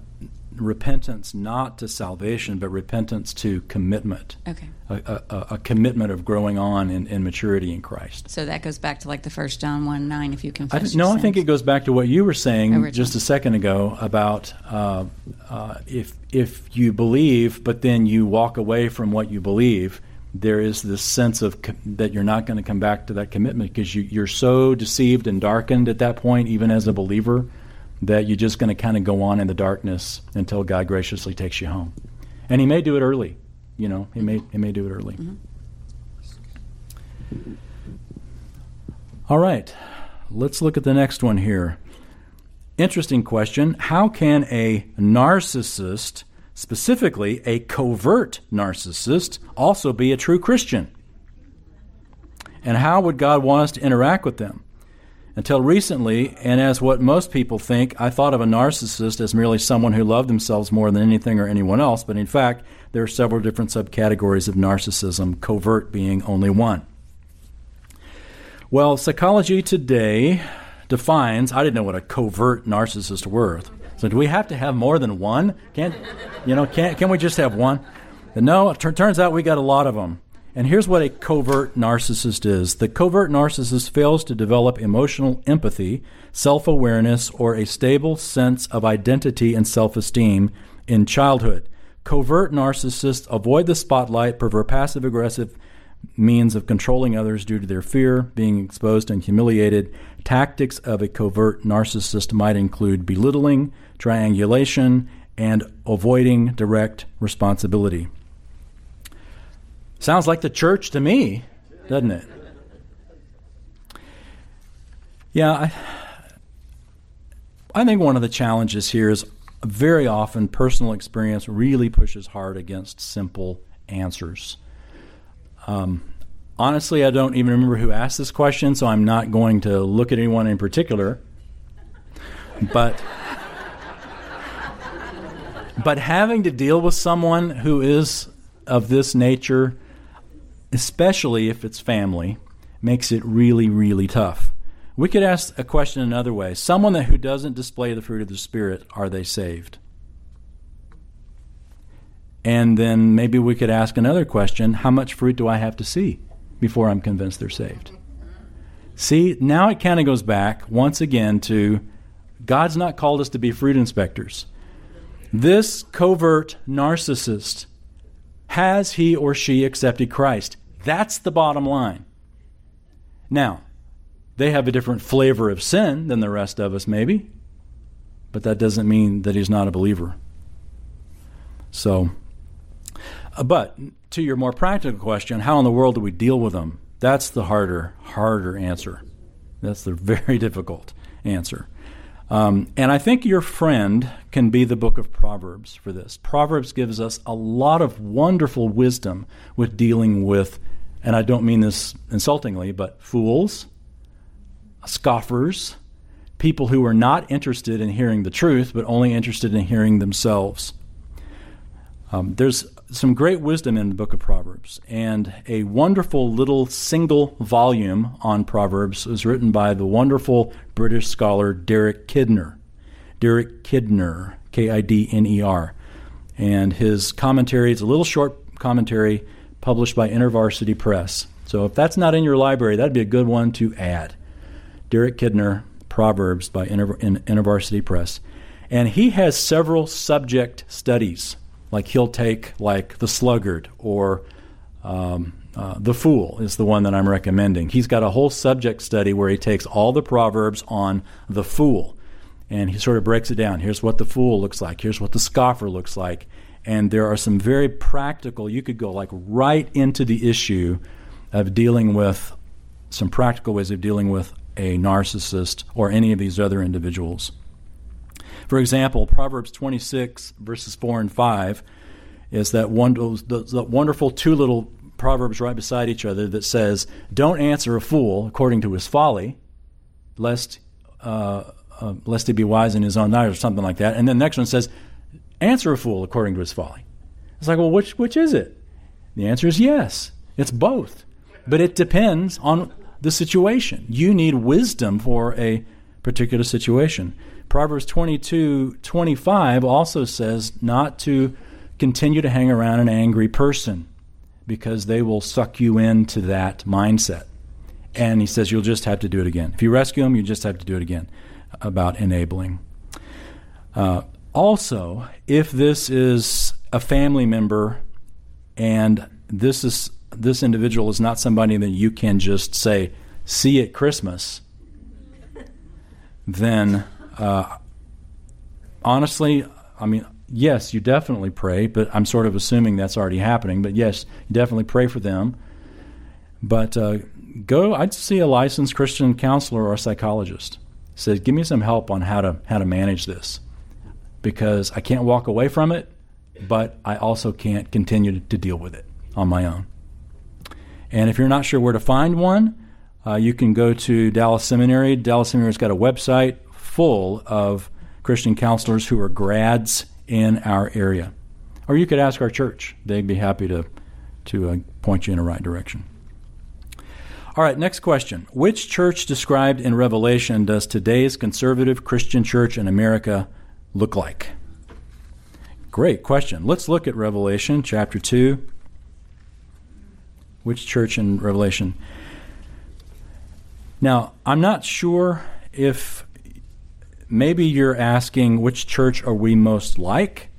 repentance not to salvation, but repentance to commitment.
Okay.
A, a, a commitment of growing on in, in maturity in Christ.
So that goes back to like the first John 1 9 if you
I th- no, I think it goes back to what you were saying
Original.
just a second ago about uh, uh, if if you believe, but then you walk away from what you believe, there is this sense of co- that you're not going to come back to that commitment because you, you're so deceived and darkened at that point, even as a believer, that you're just going to kind of go on in the darkness until God graciously takes you home, and He may do it early. You know, He may He may do it early. Mm-hmm. All right, let's look at the next one here. Interesting question. How can a narcissist, specifically a covert narcissist, also be a true Christian? And how would God want us to interact with them? Until recently, and as what most people think, I thought of a narcissist as merely someone who loved themselves more than anything or anyone else, but in fact, there are several different subcategories of narcissism, covert being only one. Well, psychology today defines, I didn't know what a covert narcissist were. So do we have to have more than one? Can't, you know, can can we just have one? But no, it tur- turns out we got a lot of them. And here's what a covert narcissist is. The covert narcissist fails to develop emotional empathy, self-awareness, or a stable sense of identity and self-esteem in childhood. Covert narcissists avoid the spotlight, prefer passive aggressive means of controlling others due to their fear, being exposed and humiliated. Tactics of a covert narcissist might include belittling, triangulation, and avoiding direct responsibility. Sounds like the church to me, doesn't it? Yeah, I, I think one of the challenges here is very often personal experience really pushes hard against simple answers. Um, honestly, I don't even remember who asked this question, so I'm not going to look at anyone in particular. But but having to deal with someone who is of this nature, especially if it's family, makes it really, really tough. We could ask a question another way. Someone that who doesn't display the fruit of the Spirit, are they saved? And then maybe we could ask another question how much fruit do I have to see before I'm convinced they're saved? See, now it kind of goes back once again to God's not called us to be fruit inspectors. This covert narcissist, has he or she accepted Christ? That's the bottom line. Now, they have a different flavor of sin than the rest of us, maybe, but that doesn't mean that he's not a believer. So, uh, but to your more practical question, how in the world do we deal with them? That's the harder, harder answer. That's the [laughs] very difficult answer. Um, and I think your friend can be the book of Proverbs for this. Proverbs gives us a lot of wonderful wisdom with dealing with, and I don't mean this insultingly, but fools, scoffers, people who are not interested in hearing the truth, but only interested in hearing themselves. Um, there's some great wisdom in the book of Proverbs, and a wonderful little single volume on Proverbs was written by the wonderful British scholar Derek Kidner. Derek Kidner, K I D N E R. And his commentary is a little short commentary published by InterVarsity Press. So if that's not in your library, that'd be a good one to add. Derek Kidner, Proverbs by Inter- in- InterVarsity Press. And he has several subject studies Like he'll take like the sluggard or um, uh, the fool is the one that I'm recommending. He's got a whole subject study where he takes all the proverbs on the fool, and he sort of breaks it down. Here's what the fool looks like. Here's what the scoffer looks like. And there are some very practical. You could go like right into the issue of dealing with some practical ways of dealing with a narcissist or any of these other individuals. For example, Proverbs 26, verses 4 and 5, is that, one, the wonderful two little proverbs right beside each other that says, Don't answer a fool according to his folly, lest, uh, uh, lest he be wise in his own eyes, or something like that. And then the next one says, Answer a fool according to his folly. It's like, well, which, which is it? The answer is yes. It's both. But it depends on the situation. You need wisdom for a particular situation. Proverbs 22 25 also says not to continue to hang around an angry person because they will suck you into that mindset. And he says you'll just have to do it again. If you rescue them, you just have to do it again about enabling. Uh, also, if this is a family member and this is this individual is not somebody that you can just say, see at Christmas, then uh, honestly, I mean, yes, you definitely pray, but I'm sort of assuming that's already happening. But yes, you definitely pray for them. But uh, go, I'd see a licensed Christian counselor or psychologist. Says, give me some help on how to how to manage this, because I can't walk away from it, but I also can't continue to deal with it on my own. And if you're not sure where to find one, uh, you can go to Dallas Seminary. Dallas Seminary's got a website full of Christian counselors who are grads in our area. Or you could ask our church. They'd be happy to, to uh, point you in the right direction. All right, next question. Which church described in Revelation does today's conservative Christian church in America look like? Great question. Let's look at Revelation chapter 2. Which church in Revelation? Now, I'm not sure if maybe you're asking which church are we most like.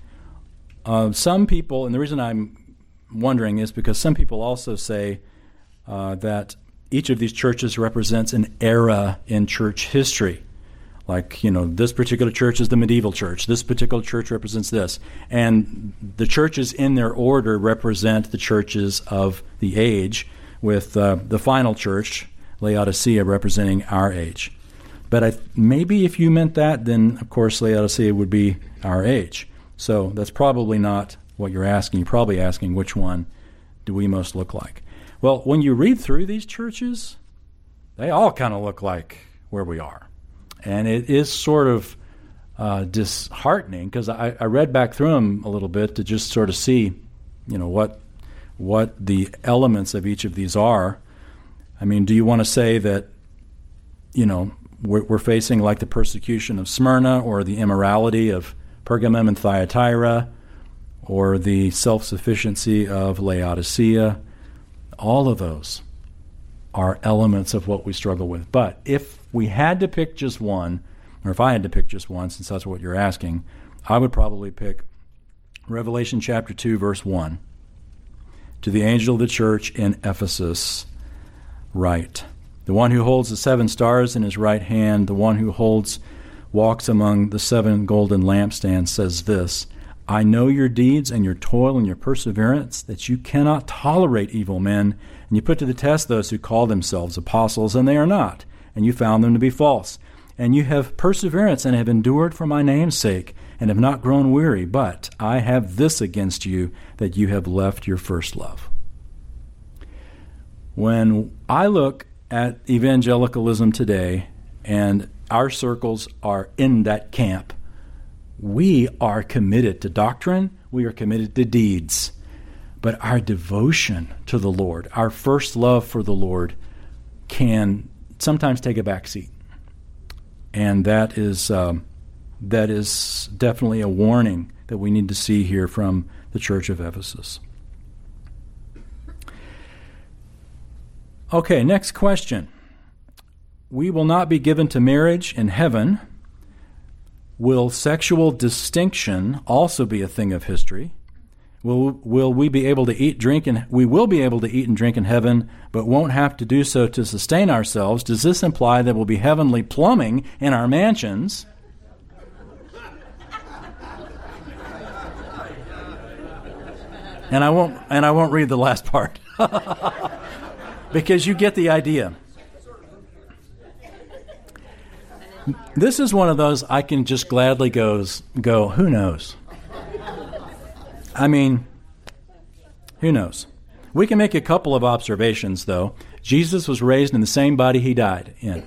Uh, some people, and the reason I'm wondering is because some people also say uh, that each of these churches represents an era in church history. Like, you know, this particular church is the medieval church. This particular church represents this. And the churches in their order represent the churches of the age, with uh, the final church, Laodicea, representing our age. But I, maybe if you meant that, then of course Laodicea would be our age. So that's probably not what you're asking. You're probably asking which one do we most look like. Well, when you read through these churches, they all kind of look like where we are. And it is sort of uh, disheartening because I, I read back through them a little bit to just sort of see, you know, what what the elements of each of these are. I mean, do you want to say that, you know, we're, we're facing like the persecution of Smyrna or the immorality of Pergamum and Thyatira or the self sufficiency of Laodicea. All of those are elements of what we struggle with. But if we had to pick just one, or if I had to pick just one, since that's what you're asking, I would probably pick Revelation chapter 2, verse 1. To the angel of the church in Ephesus, write the one who holds the seven stars in his right hand, the one who holds walks among the seven golden lampstands says this I know your deeds and your toil and your perseverance, that you cannot tolerate evil men, and you put to the test those who call themselves apostles, and they are not, and you found them to be false. And you have perseverance and have endured for my name's sake, and have not grown weary. But I have this against you, that you have left your first love. When I look at evangelicalism today, and our circles are in that camp. We are committed to doctrine, we are committed to deeds. But our devotion to the Lord, our first love for the Lord, can sometimes take a back seat. And that is, um, that is definitely a warning that we need to see here from the Church of Ephesus. Okay, next question. We will not be given to marriage in heaven. Will sexual distinction also be a thing of history? Will, will we be able to eat, drink, and we will be able to eat and drink in heaven, but won't have to do so to sustain ourselves? Does this imply that we'll be heavenly plumbing in our mansions? and I won't and I won't read the last part [laughs] because you get the idea. This is one of those I can just gladly goes go. Who knows? I mean, who knows? We can make a couple of observations, though. Jesus was raised in the same body he died in.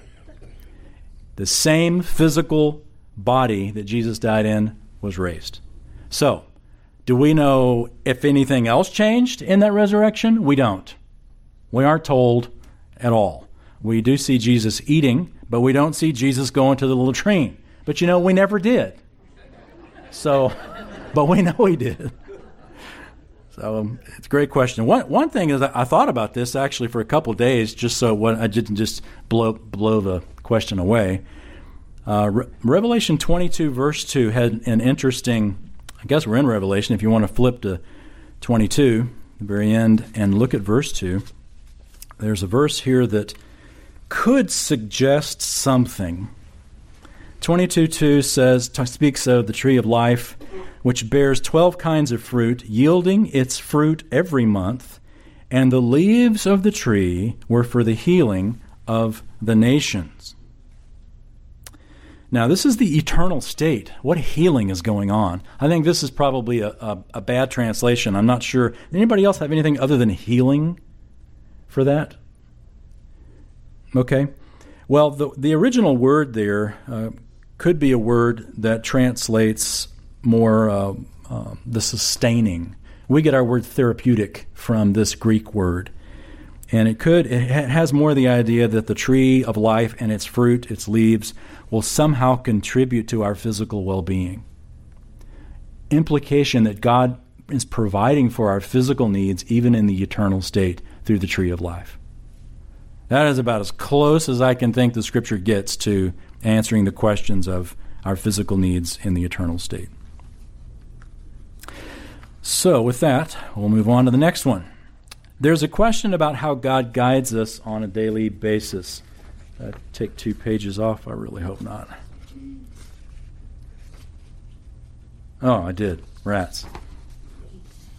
The same physical body that Jesus died in was raised. So, do we know if anything else changed in that resurrection? We don't. We aren't told at all. We do see Jesus eating, but we don't see Jesus going to the latrine. But you know, we never did. So, [laughs] but we know he did. So um, it's a great question. One one thing is I thought about this actually for a couple days, just so what, I didn't just blow blow the question away. Uh, Re- Revelation 22 verse 2 had an interesting. I guess we're in Revelation. If you want to flip to 22, the very end, and look at verse 2, there's a verse here that could suggest something. 22 2 says, speaks of the tree of life which bears twelve kinds of fruit, yielding its fruit every month. And the leaves of the tree were for the healing of the nations. Now, this is the eternal state. What healing is going on? I think this is probably a, a, a bad translation. I'm not sure. Anybody else have anything other than healing for that? Okay. Well, the, the original word there uh, could be a word that translates more uh, uh, the sustaining. We get our word therapeutic from this Greek word. And it could, it has more the idea that the tree of life and its fruit, its leaves, will somehow contribute to our physical well being. Implication that God is providing for our physical needs even in the eternal state through the tree of life. That is about as close as I can think the scripture gets to answering the questions of our physical needs in the eternal state. So, with that, we'll move on to the next one. There's a question about how God guides us on a daily basis. Uh, take two pages off. I really hope not. Oh, I did. Rats.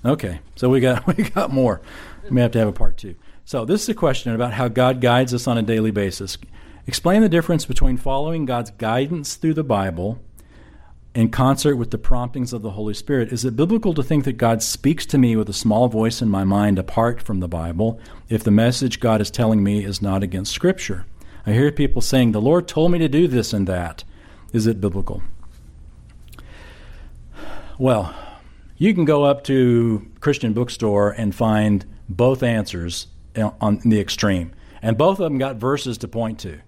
Okay, so we got [laughs] we got more. We may have to have a part two. So this is a question about how God guides us on a daily basis. Explain the difference between following God's guidance through the Bible in concert with the promptings of the Holy Spirit. Is it biblical to think that God speaks to me with a small voice in my mind apart from the Bible if the message God is telling me is not against Scripture? I hear people saying, The Lord told me to do this and that. Is it biblical? Well, you can go up to Christian bookstore and find both answers on the extreme, and both of them got verses to point to.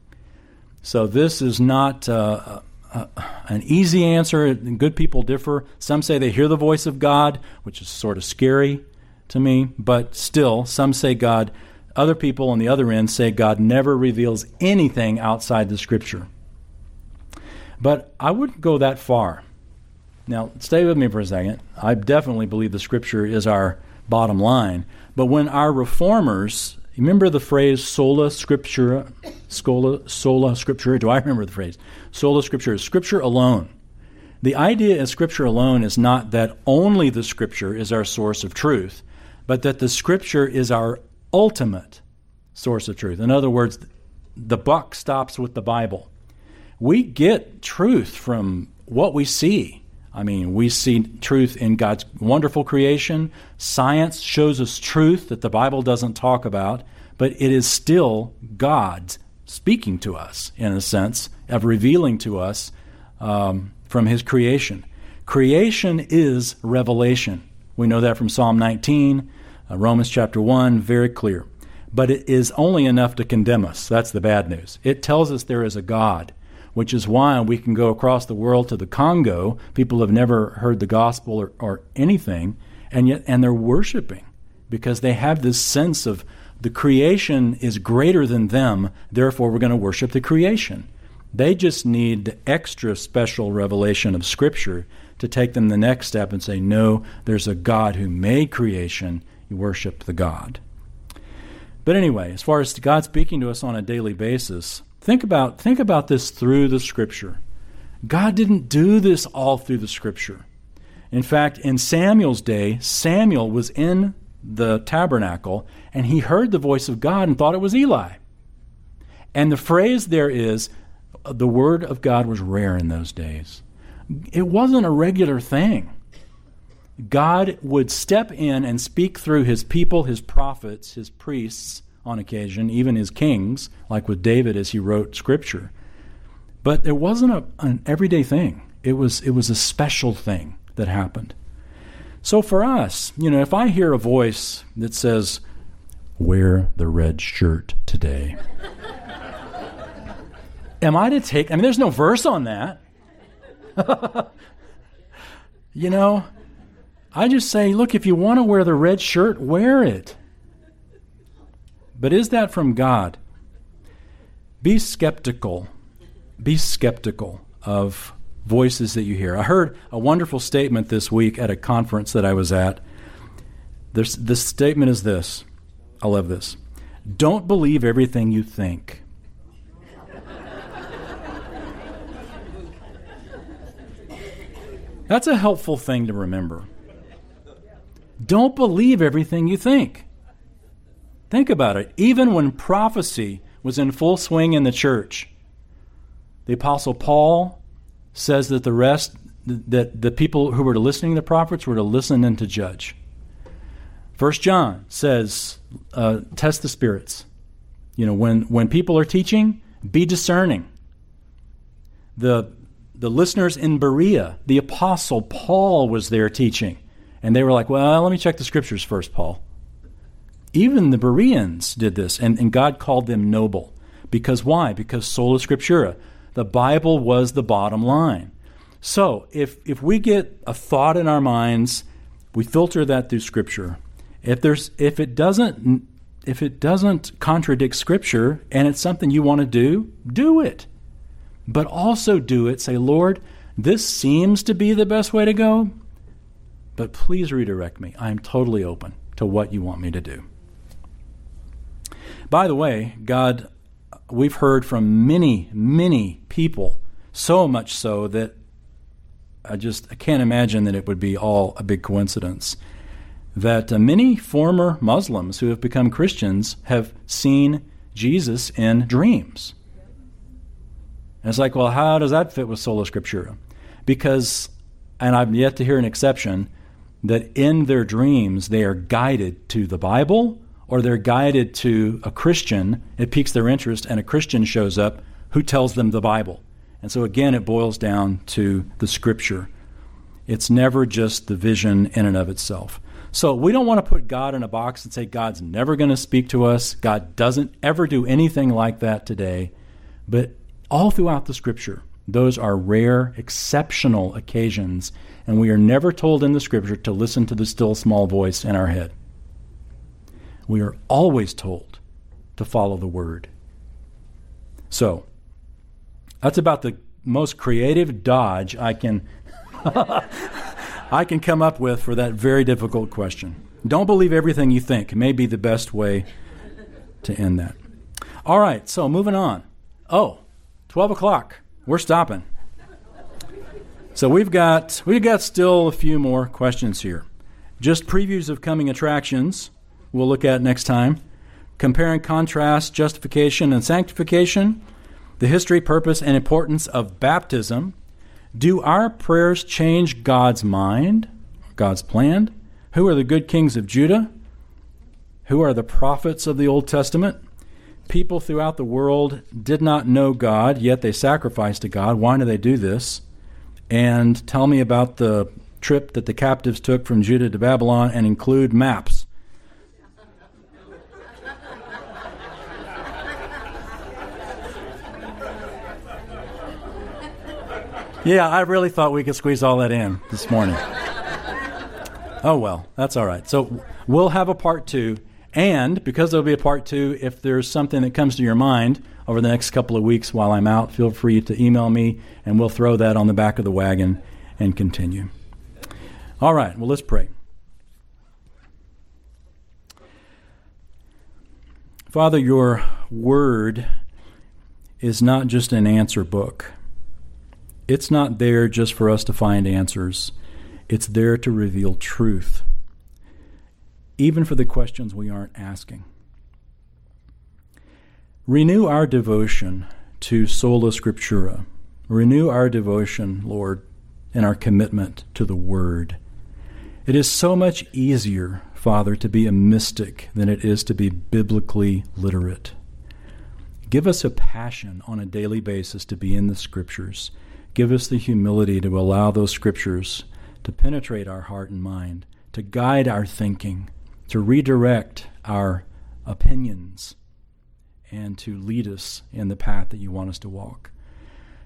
So this is not uh, uh, an easy answer. Good people differ. Some say they hear the voice of God, which is sort of scary to me, but still, some say God. Other people on the other end say God never reveals anything outside the Scripture. But I wouldn't go that far. Now, stay with me for a second. I definitely believe the Scripture is our bottom line. But when our reformers remember the phrase sola scriptura? Sola, sola scriptura? Do I remember the phrase? Sola scriptura, scripture alone. The idea in scripture alone is not that only the scripture is our source of truth, but that the scripture is our ultimate source of truth. In other words, the buck stops with the Bible. We get truth from what we see. I mean, we see truth in God's wonderful creation. Science shows us truth that the Bible doesn't talk about, but it is still God speaking to us, in a sense, of revealing to us um, from His creation. Creation is revelation. We know that from Psalm 19, uh, Romans chapter 1, very clear. But it is only enough to condemn us. That's the bad news. It tells us there is a God which is why we can go across the world to the Congo. People have never heard the gospel or, or anything, and yet and they're worshiping because they have this sense of the creation is greater than them, therefore we're going to worship the creation. They just need the extra special revelation of Scripture to take them the next step and say, no, there's a God who made creation. You worship the God. But anyway, as far as God speaking to us on a daily basis, think about, think about this through the Scripture. God didn't do this all through the Scripture. In fact, in Samuel's day, Samuel was in the tabernacle and he heard the voice of God and thought it was Eli. And the phrase there is the word of God was rare in those days. It wasn't a regular thing. God would step in and speak through his people, his prophets, his priests on occasion, even his kings, like with David as he wrote scripture. But it wasn't a, an everyday thing. It was it was a special thing that happened. So for us, you know, if I hear a voice that says, "Wear the red shirt today," am I to take? I mean, there's no verse on that. [laughs] you know, I just say, look, if you want to wear the red shirt, wear it. But is that from God? Be skeptical. Be skeptical of voices that you hear. I heard a wonderful statement this week at a conference that I was at. The statement is this I love this. Don't believe everything you think. That's a helpful thing to remember. Don't believe everything you think. Think about it. Even when prophecy was in full swing in the church, the Apostle Paul says that the rest, that the people who were listening to the prophets were to listen and to judge. First John says, uh, test the spirits. You know, when, when people are teaching, be discerning. The, the listeners in Berea, the Apostle Paul was there teaching. And they were like, well, let me check the scriptures first, Paul. Even the Bereans did this, and, and God called them noble. Because why? Because sola scriptura. The Bible was the bottom line. So if, if we get a thought in our minds, we filter that through Scripture. If, there's, if, it doesn't, if it doesn't contradict Scripture and it's something you want to do, do it. But also do it. Say, Lord, this seems to be the best way to go, but please redirect me. I am totally open to what you want me to do. By the way, God, we've heard from many, many people, so much so that I just I can't imagine that it would be all a big coincidence. That uh, many former Muslims who have become Christians have seen Jesus in dreams. And it's like, well, how does that fit with sola scriptura? Because, and I've yet to hear an exception, that in their dreams they are guided to the Bible or they're guided to a Christian. It piques their interest, and a Christian shows up who tells them the Bible. And so, again, it boils down to the Scripture. It's never just the vision in and of itself. So, we don't want to put God in a box and say God's never going to speak to us. God doesn't ever do anything like that today. But all throughout the Scripture, those are rare, exceptional occasions, and we are never told in the Scripture to listen to the still small voice in our head. We are always told to follow the Word. So, that's about the most creative dodge I can [laughs] I can come up with for that very difficult question. Don't believe everything you think may be the best way to end that. All right, so moving on. Oh, 12 o'clock. We're stopping. So we've got we've got still a few more questions here. Just previews of coming attractions we'll look at next time. Compare and contrast justification and sanctification the history, purpose, and importance of baptism. Do our prayers change God's mind, God's plan? Who are the good kings of Judah? Who are the prophets of the Old Testament? People throughout the world did not know God, yet they sacrificed to God. Why do they do this? And tell me about the trip that the captives took from Judah to Babylon and include maps. Yeah, I really thought we could squeeze all that in this morning. Oh, well, that's all right. So we'll have a part two. And because there'll be a part two, if there's something that comes to your mind over the next couple of weeks while I'm out, feel free to email me and we'll throw that on the back of the wagon and continue. All right, well, let's pray. Father, your word is not just an answer book. It's not there just for us to find answers. It's there to reveal truth, even for the questions we aren't asking. Renew our devotion to sola scriptura. Renew our devotion, Lord, and our commitment to the Word. It is so much easier, Father, to be a mystic than it is to be biblically literate. Give us a passion on a daily basis to be in the Scriptures. Give us the humility to allow those Scriptures to penetrate our heart and mind, to guide our thinking, to redirect our opinions, and to lead us in the path that you want us to walk.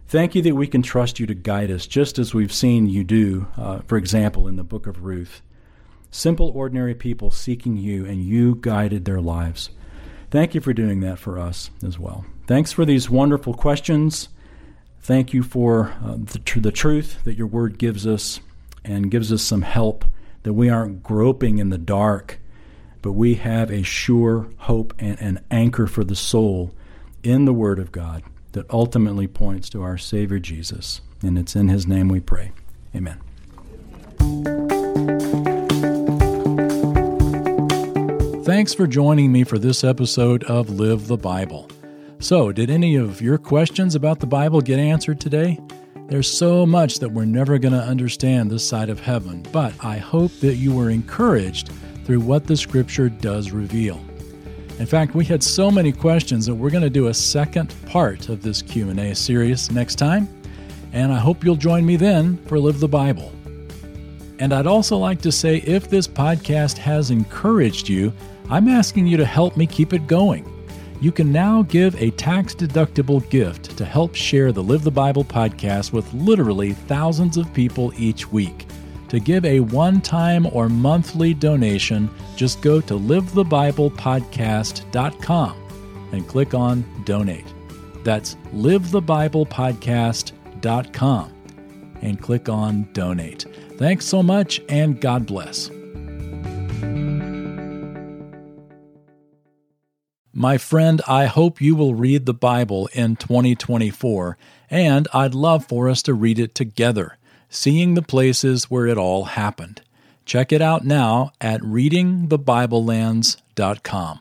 Thank you that we can trust you to guide us, just as we've seen you do, uh, for example, in the book of Ruth. Simple, ordinary people seeking you, and you guided their lives. Thank you for doing that for us as well. Thanks for these wonderful questions. Thank you for uh, the, tr- the truth that your word gives us and gives us some help that we aren't groping in the dark, but we have a sure hope and an anchor for the soul in the Word of God that ultimately points to our Savior Jesus. And it's in His name we pray. Amen.
Thanks for joining me for this episode of Live the Bible. So, did any of your questions about the Bible get answered today? There's so much that we're never going to understand this side of heaven, but I hope that you were encouraged through what the scripture does reveal. In fact, we had so many questions that we're going to do a second part of this Q&A series next time, and I hope you'll join me then for Live the Bible. And I'd also like to say if this podcast has encouraged you, I'm asking you to help me keep it going you can now give a tax deductible gift to help share the Live the Bible podcast with literally thousands of people each week. To give a one time or monthly donation, just go to livethebiblepodcast.com and click on Donate. That's livethebiblepodcast.com and click on Donate. Thanks so much and God bless. My friend, I hope you will read the Bible in 2024, and I'd love for us to read it together, seeing the places where it all happened. Check it out now at readingthebiblelands.com.